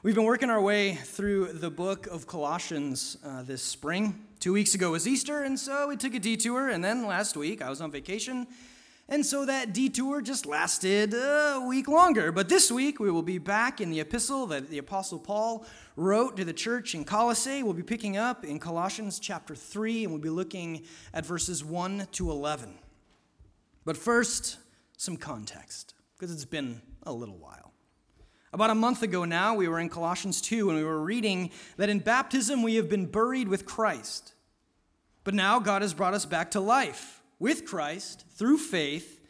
We've been working our way through the book of Colossians uh, this spring. Two weeks ago was Easter, and so we took a detour, and then last week I was on vacation, and so that detour just lasted a week longer. But this week we will be back in the epistle that the Apostle Paul wrote to the church in Colossae. We'll be picking up in Colossians chapter 3, and we'll be looking at verses 1 to 11. But first, some context, because it's been a little while. About a month ago now, we were in Colossians 2 and we were reading that in baptism we have been buried with Christ. But now God has brought us back to life with Christ through faith.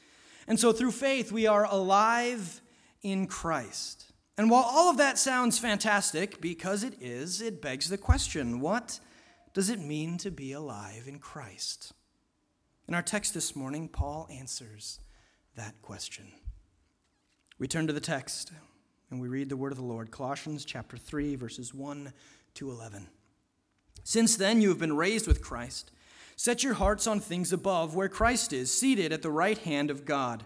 And so through faith we are alive in Christ. And while all of that sounds fantastic, because it is, it begs the question what does it mean to be alive in Christ? In our text this morning, Paul answers that question. We turn to the text and we read the word of the Lord, Colossians chapter 3, verses 1 to 11. Since then you have been raised with Christ. Set your hearts on things above, where Christ is, seated at the right hand of God.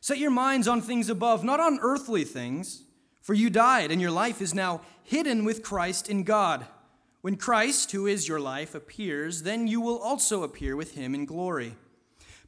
Set your minds on things above, not on earthly things, for you died, and your life is now hidden with Christ in God. When Christ, who is your life, appears, then you will also appear with him in glory.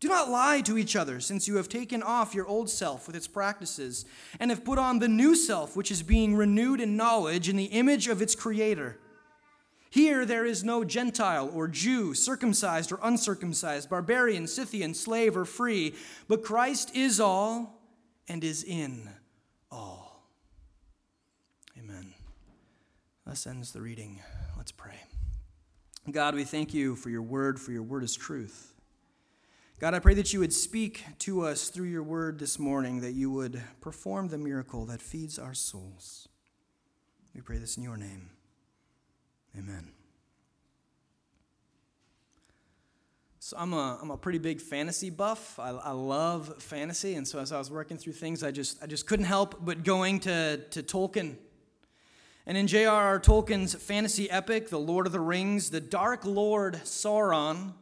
Do not lie to each other, since you have taken off your old self with its practices, and have put on the new self, which is being renewed in knowledge in the image of its Creator. Here there is no Gentile or Jew, circumcised or uncircumcised, barbarian, Scythian, slave or free, but Christ is all and is in all. Amen. Thus ends the reading. Let's pray. God, we thank you for your word, for your word is truth. God, I pray that you would speak to us through your word this morning, that you would perform the miracle that feeds our souls. We pray this in your name. Amen. So I'm a, I'm a pretty big fantasy buff. I, I love fantasy, and so as I was working through things, I just, I just couldn't help but going to, to Tolkien. And in J.R.R. Tolkien's fantasy epic, The Lord of the Rings, the Dark Lord Sauron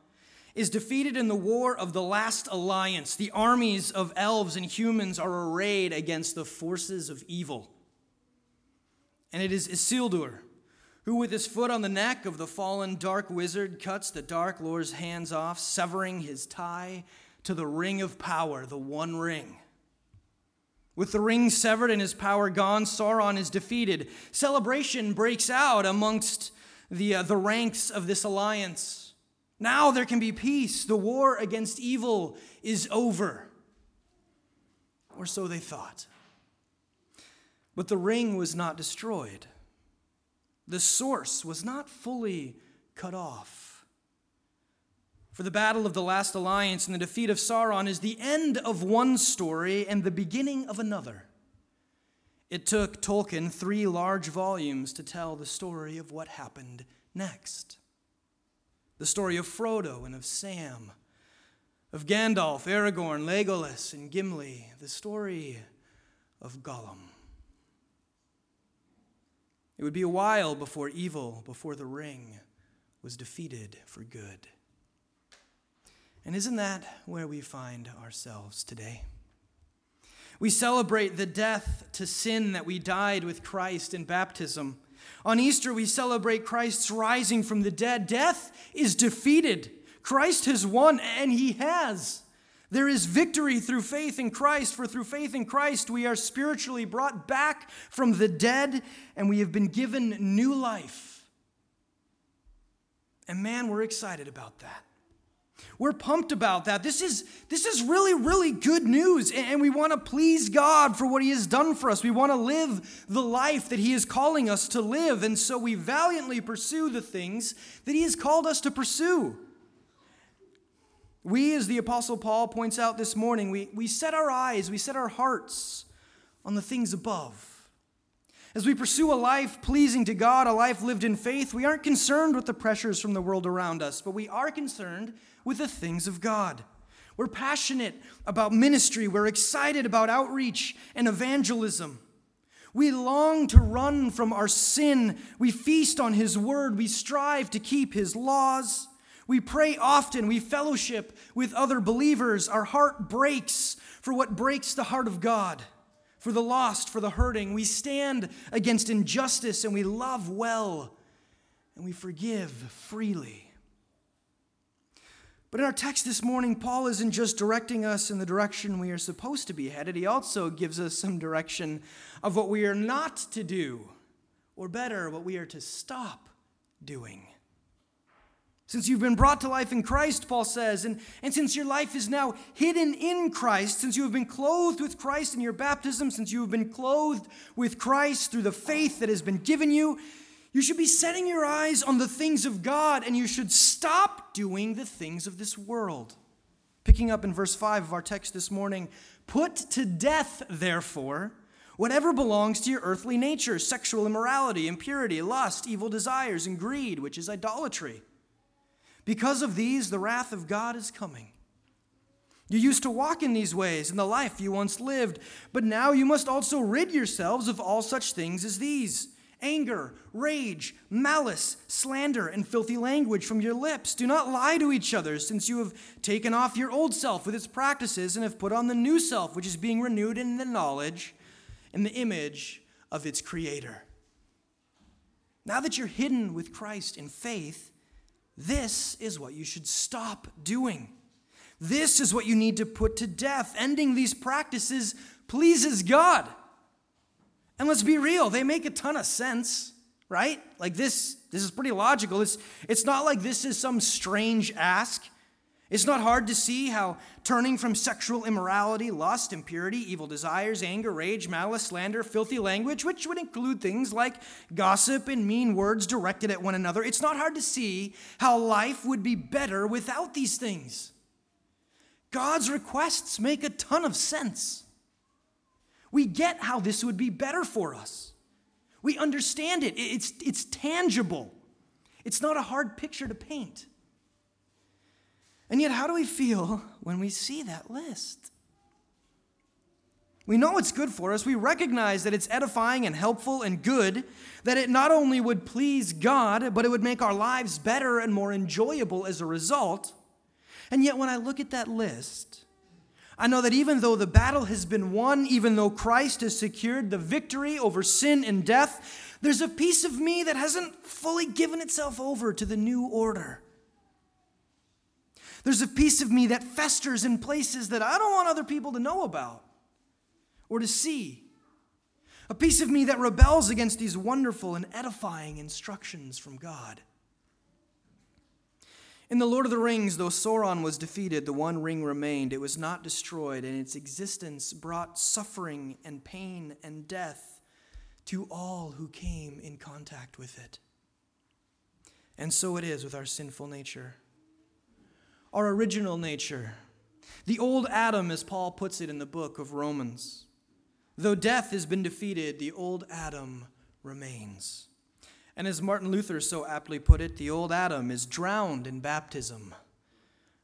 is defeated in the war of the last alliance. The armies of elves and humans are arrayed against the forces of evil. And it is Isildur who, with his foot on the neck of the fallen dark wizard, cuts the Dark Lord's hands off, severing his tie to the ring of power, the One Ring. With the ring severed and his power gone, Sauron is defeated. Celebration breaks out amongst the, uh, the ranks of this alliance. Now there can be peace. The war against evil is over. Or so they thought. But the ring was not destroyed, the source was not fully cut off. For the battle of the last alliance and the defeat of Sauron is the end of one story and the beginning of another. It took Tolkien three large volumes to tell the story of what happened next the story of Frodo and of Sam, of Gandalf, Aragorn, Legolas, and Gimli, the story of Gollum. It would be a while before evil, before the ring, was defeated for good. And isn't that where we find ourselves today? We celebrate the death to sin that we died with Christ in baptism. On Easter, we celebrate Christ's rising from the dead. Death is defeated. Christ has won, and he has. There is victory through faith in Christ, for through faith in Christ, we are spiritually brought back from the dead and we have been given new life. And man, we're excited about that. We're pumped about that. This is, this is really, really good news. And we want to please God for what He has done for us. We want to live the life that He is calling us to live. And so we valiantly pursue the things that He has called us to pursue. We, as the Apostle Paul points out this morning, we, we set our eyes, we set our hearts on the things above As we pursue a life pleasing to God, a life lived in faith, we aren't concerned with the pressures from the world around us, but we are concerned with the things of God. We're passionate about ministry, we're excited about outreach and evangelism. We long to run from our sin. We feast on His word. We strive to keep His laws. We pray often. We fellowship with other believers. Our heart breaks for what breaks the heart of God, for the lost, for the hurting. We stand against injustice and we love well and we forgive freely. But in our text this morning, Paul isn't just directing us in the direction we are supposed to be headed, he also gives us some direction of what we are not to do, or better, what we are to stop doing. Since you've been brought to life in Christ, Paul says, and, and since your life is now hidden in Christ, since you have been clothed with Christ in your baptism, since you have been clothed with Christ through the faith that has been given you, you should be setting your eyes on the things of God and you should stop doing the things of this world. Picking up in verse 5 of our text this morning Put to death, therefore, whatever belongs to your earthly nature sexual immorality, impurity, lust, evil desires, and greed, which is idolatry. Because of these, the wrath of God is coming. You used to walk in these ways in the life you once lived, but now you must also rid yourselves of all such things as these anger, rage, malice, slander, and filthy language from your lips. Do not lie to each other, since you have taken off your old self with its practices and have put on the new self, which is being renewed in the knowledge and the image of its creator. Now that you're hidden with Christ in faith, this is what you should stop doing. This is what you need to put to death. Ending these practices pleases God. And let's be real, they make a ton of sense, right? Like this, this is pretty logical. It's, it's not like this is some strange ask. It's not hard to see how turning from sexual immorality, lust, impurity, evil desires, anger, rage, malice, slander, filthy language, which would include things like gossip and mean words directed at one another, it's not hard to see how life would be better without these things. God's requests make a ton of sense. We get how this would be better for us. We understand it. It's, it's tangible. It's not a hard picture to paint. And yet, how do we feel when we see that list? We know it's good for us. We recognize that it's edifying and helpful and good, that it not only would please God, but it would make our lives better and more enjoyable as a result. And yet, when I look at that list, I know that even though the battle has been won, even though Christ has secured the victory over sin and death, there's a piece of me that hasn't fully given itself over to the new order. There's a piece of me that festers in places that I don't want other people to know about or to see. A piece of me that rebels against these wonderful and edifying instructions from God. In The Lord of the Rings, though Sauron was defeated, the One Ring remained. It was not destroyed, and its existence brought suffering and pain and death to all who came in contact with it. And so it is with our sinful nature. Our original nature, the old Adam, as Paul puts it in the book of Romans. Though death has been defeated, the old Adam remains. And as Martin Luther so aptly put it, the old Adam is drowned in baptism,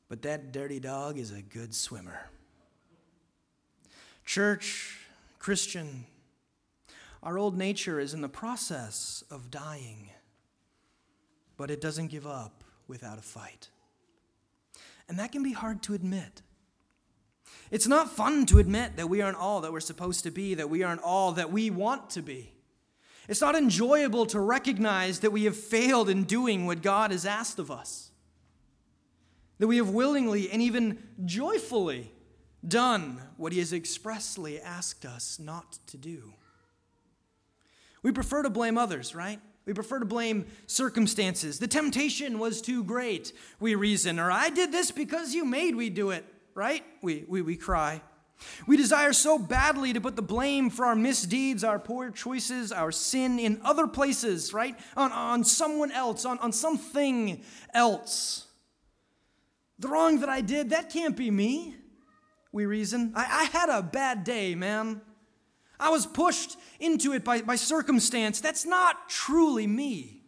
but that dirty dog is a good swimmer. Church, Christian, our old nature is in the process of dying, but it doesn't give up without a fight. And that can be hard to admit. It's not fun to admit that we aren't all that we're supposed to be, that we aren't all that we want to be. It's not enjoyable to recognize that we have failed in doing what God has asked of us. That we have willingly and even joyfully done what He has expressly asked us not to do. We prefer to blame others, right? We prefer to blame circumstances. The temptation was too great, we reason, or I did this because you made me do it, right? We, we, we cry. We desire so badly to put the blame for our misdeeds, our poor choices, our sin in other places, right? On, on someone else, on, on something else. The wrong that I did, that can't be me, we reason. I, I had a bad day, man. I was pushed into it by, by circumstance. That's not truly me.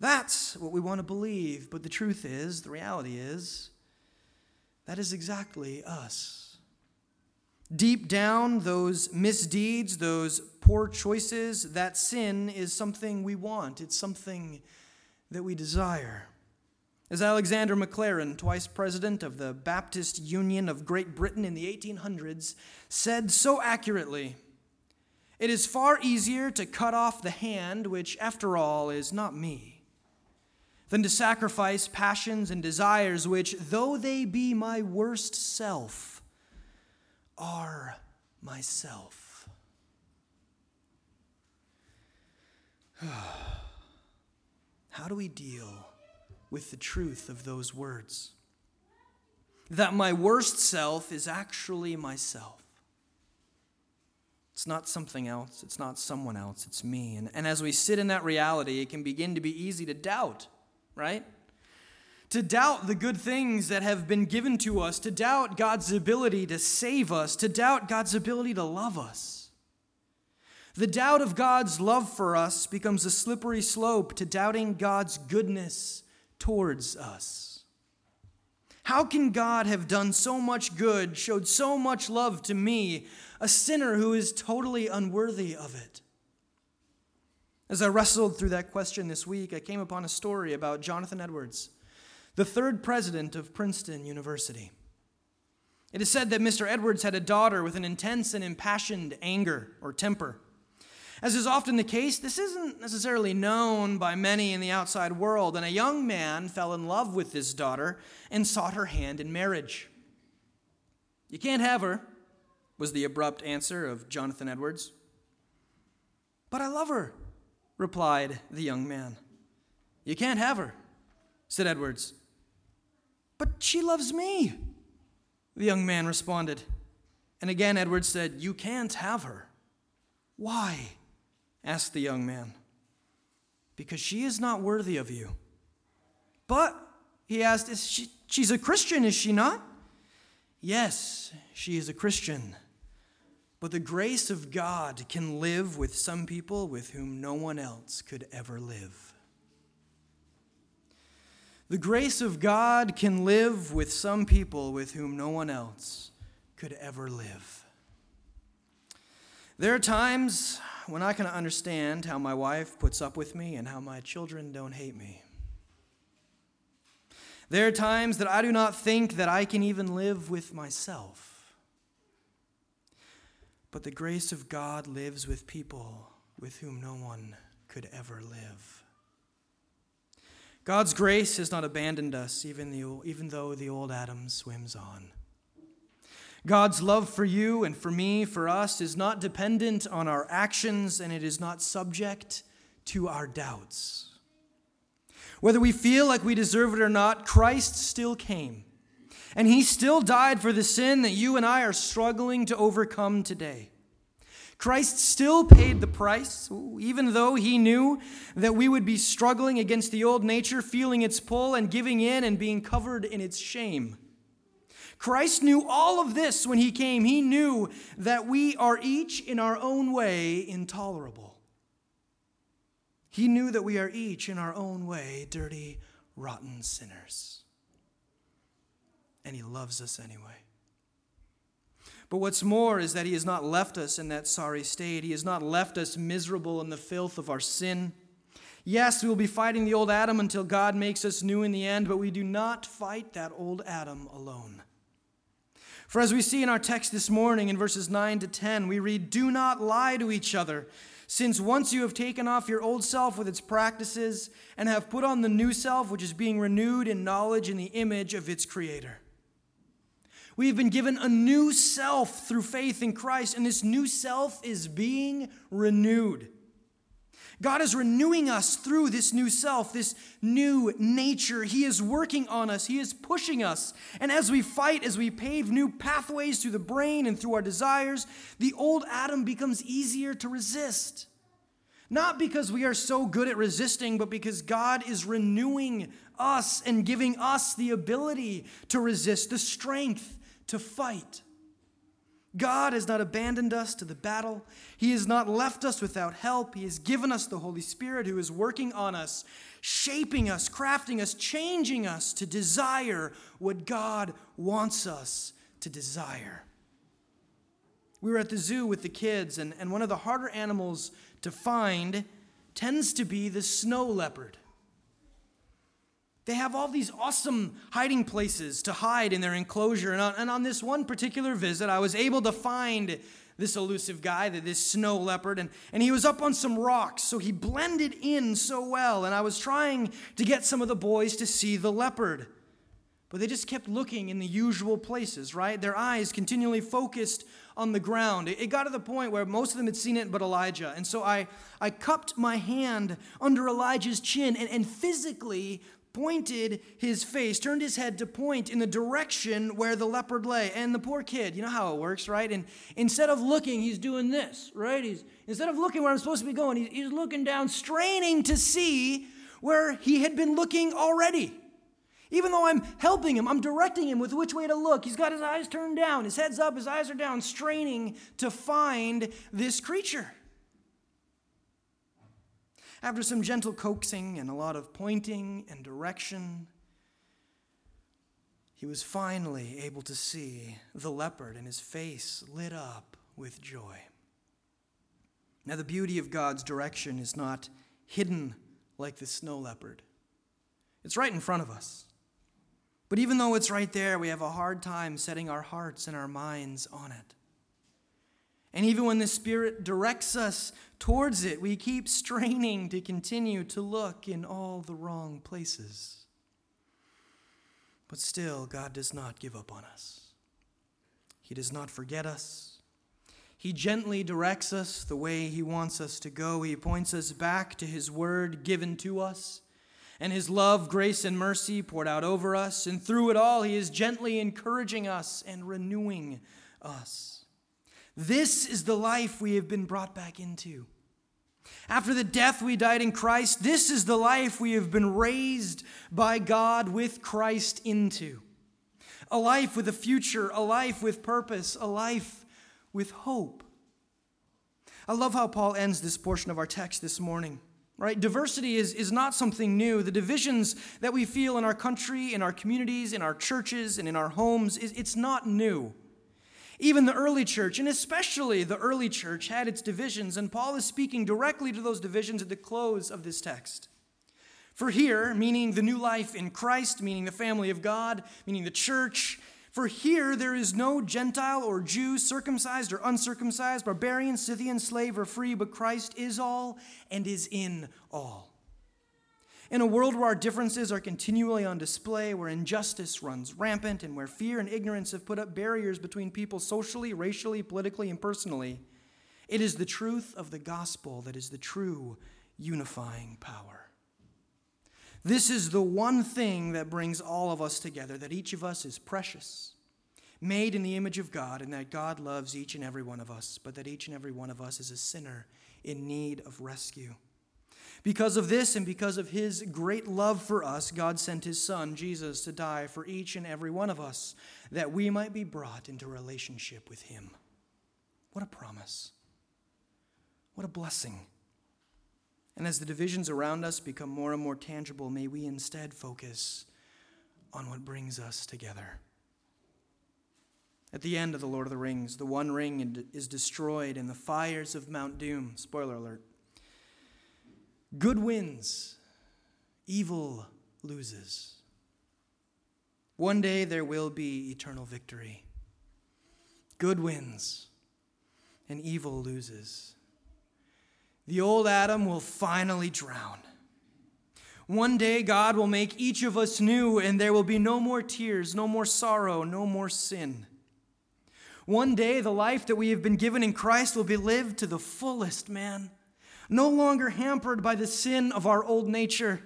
That's what we want to believe, but the truth is, the reality is, that is exactly us. Deep down, those misdeeds, those poor choices, that sin is something we want. It's something that we desire. As Alexander Maclaren, twice president of the Baptist Union of Great Britain in the 1800s, said so accurately, it is far easier to cut off the hand, which, after all, is not me, than to sacrifice passions and desires, which, though they be my worst self, are myself. How do we deal with the truth of those words? That my worst self is actually myself. It's not something else. It's not someone else. It's me. And, and as we sit in that reality, it can begin to be easy to doubt, right? To doubt the good things that have been given to us, to doubt God's ability to save us, to doubt God's ability to love us. The doubt of God's love for us becomes a slippery slope to doubting God's goodness towards us. How can God have done so much good, showed so much love to me, a sinner who is totally unworthy of it? As I wrestled through that question this week, I came upon a story about Jonathan Edwards, the third president of Princeton University. It is said that Mr. Edwards had a daughter with an intense and impassioned anger or temper. As is often the case, this isn't necessarily known by many in the outside world, and a young man fell in love with this daughter and sought her hand in marriage. You can't have her, was the abrupt answer of Jonathan Edwards. But I love her, replied the young man. You can't have her, said Edwards. But she loves me, the young man responded. And again, Edwards said, You can't have her. Why? asked the young man. Because she is not worthy of you. But, he asked, is she, she's a Christian, is she not? Yes, she is a Christian. But the grace of God can live with some people with whom no one else could ever live. The grace of God can live with some people with whom no one else could ever live. There are times when I can understand how my wife puts up with me and how my children don't hate me. There are times that I do not think that I can even live with myself. But the grace of God lives with people with whom no one could ever live. God's grace has not abandoned us, even, the, even though the old Adam swims on. God's love for you and for me, for us, is not dependent on our actions and it is not subject to our doubts. Whether we feel like we deserve it or not, Christ still came. And he still died for the sin that you and I are struggling to overcome today. Christ still paid the price, even though he knew that we would be struggling against the old nature, feeling its pull and giving in and being covered in its shame. Christ knew all of this when he came. He knew that we are each in our own way intolerable. He knew that we are each in our own way dirty, rotten sinners. And he loves us anyway. But what's more is that he has not left us in that sorry state. He has not left us miserable in the filth of our sin. Yes, we will be fighting the old Adam until God makes us new in the end, but we do not fight that old Adam alone. For as we see in our text this morning in verses 9 to 10, we read, Do not lie to each other, since once you have taken off your old self with its practices and have put on the new self, which is being renewed in knowledge in the image of its creator. We have been given a new self through faith in Christ, and this new self is being renewed. God is renewing us through this new self, this new nature. He is working on us, He is pushing us. And as we fight, as we pave new pathways through the brain and through our desires, the old Adam becomes easier to resist. Not because we are so good at resisting, but because God is renewing us and giving us the ability to resist, the strength to fight. God has not abandoned us to the battle. He has not left us without help. He has given us the Holy Spirit who is working on us, shaping us, crafting us, changing us to desire what God wants us to desire. We were at the zoo with the kids, and, and one of the harder animals to find tends to be the snow leopard. They have all these awesome hiding places to hide in their enclosure. And on, and on, this one particular visit, I was able to find this elusive guy, this snow leopard, and, and he was up on some rocks, so he blended in so well. And I was trying to get some of the boys to see the leopard. But they just kept looking in the usual places, right? Their eyes continually focused on the ground. It got to the point where most of them had seen it but Elijah. And so I, I cupped my hand under Elijah's chin and, and physically pointed his face, turned his head to point in the direction where the leopard lay. And the poor kid, you know how it works, right? And instead of looking, he's doing this, right? He's instead of looking where I'm supposed to be going, he's, he's looking down, straining to see where he had been looking already. Even though I'm helping him, I'm directing him with which way to look. He's got his eyes turned down, his head's up, his eyes are down, straining to find this creature. After some gentle coaxing and a lot of pointing and direction, he was finally able to see the leopard, and his face lit up with joy. Now, the beauty of God's direction is not hidden like the snow leopard, it's right in front of us. But even though it's right there, we have a hard time setting our hearts and our minds on it. And even when the Spirit directs us towards it, we keep straining to continue to look in all the wrong places. But still, God does not give up on us. He does not forget us. He gently directs us the way He wants us to go. He points us back to His word given to us and His love, grace, and mercy poured out over us. And through it all, He is gently encouraging us and renewing us. This is the life we have been brought back into. After the death we died in Christ, this is the life we have been raised by God with Christ into. A life with a future, a life with purpose, a life with hope. I love how Paul ends this portion of our text this morning. Right? Diversity is, is not something new. The divisions that we feel in our country, in our communities, in our churches, and in our homes, is, it's not new. Even the early church, and especially the early church, had its divisions, and Paul is speaking directly to those divisions at the close of this text. For here, meaning the new life in Christ, meaning the family of God, meaning the church, for here there is no Gentile or Jew, circumcised or uncircumcised, barbarian, Scythian, slave or free, but Christ is all and is in all. In a world where our differences are continually on display, where injustice runs rampant, and where fear and ignorance have put up barriers between people socially, racially, politically, and personally, it is the truth of the gospel that is the true unifying power. This is the one thing that brings all of us together that each of us is precious, made in the image of God, and that God loves each and every one of us, but that each and every one of us is a sinner in need of rescue. Because of this and because of his great love for us, God sent his son, Jesus, to die for each and every one of us, that we might be brought into relationship with him. What a promise! What a blessing. And as the divisions around us become more and more tangible, may we instead focus on what brings us together. At the end of The Lord of the Rings, the One Ring is destroyed in the fires of Mount Doom. Spoiler alert. Good wins, evil loses. One day there will be eternal victory. Good wins, and evil loses. The old Adam will finally drown. One day God will make each of us new, and there will be no more tears, no more sorrow, no more sin. One day the life that we have been given in Christ will be lived to the fullest, man no longer hampered by the sin of our old nature.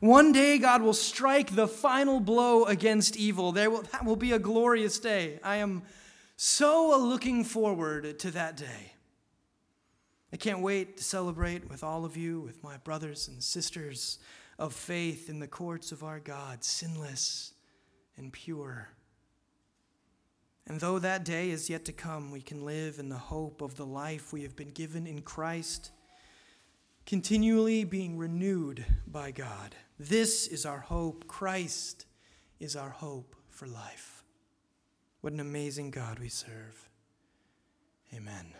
One day, God will strike the final blow against evil. There will, that will be a glorious day. I am so looking forward to that day. I can't wait to celebrate with all of you, with my brothers and sisters of faith in the courts of our God, sinless and pure. And though that day is yet to come, we can live in the hope of the life we have been given in Christ, continually being renewed by God. This is our hope. Christ is our hope for life. What an amazing God we serve. Amen.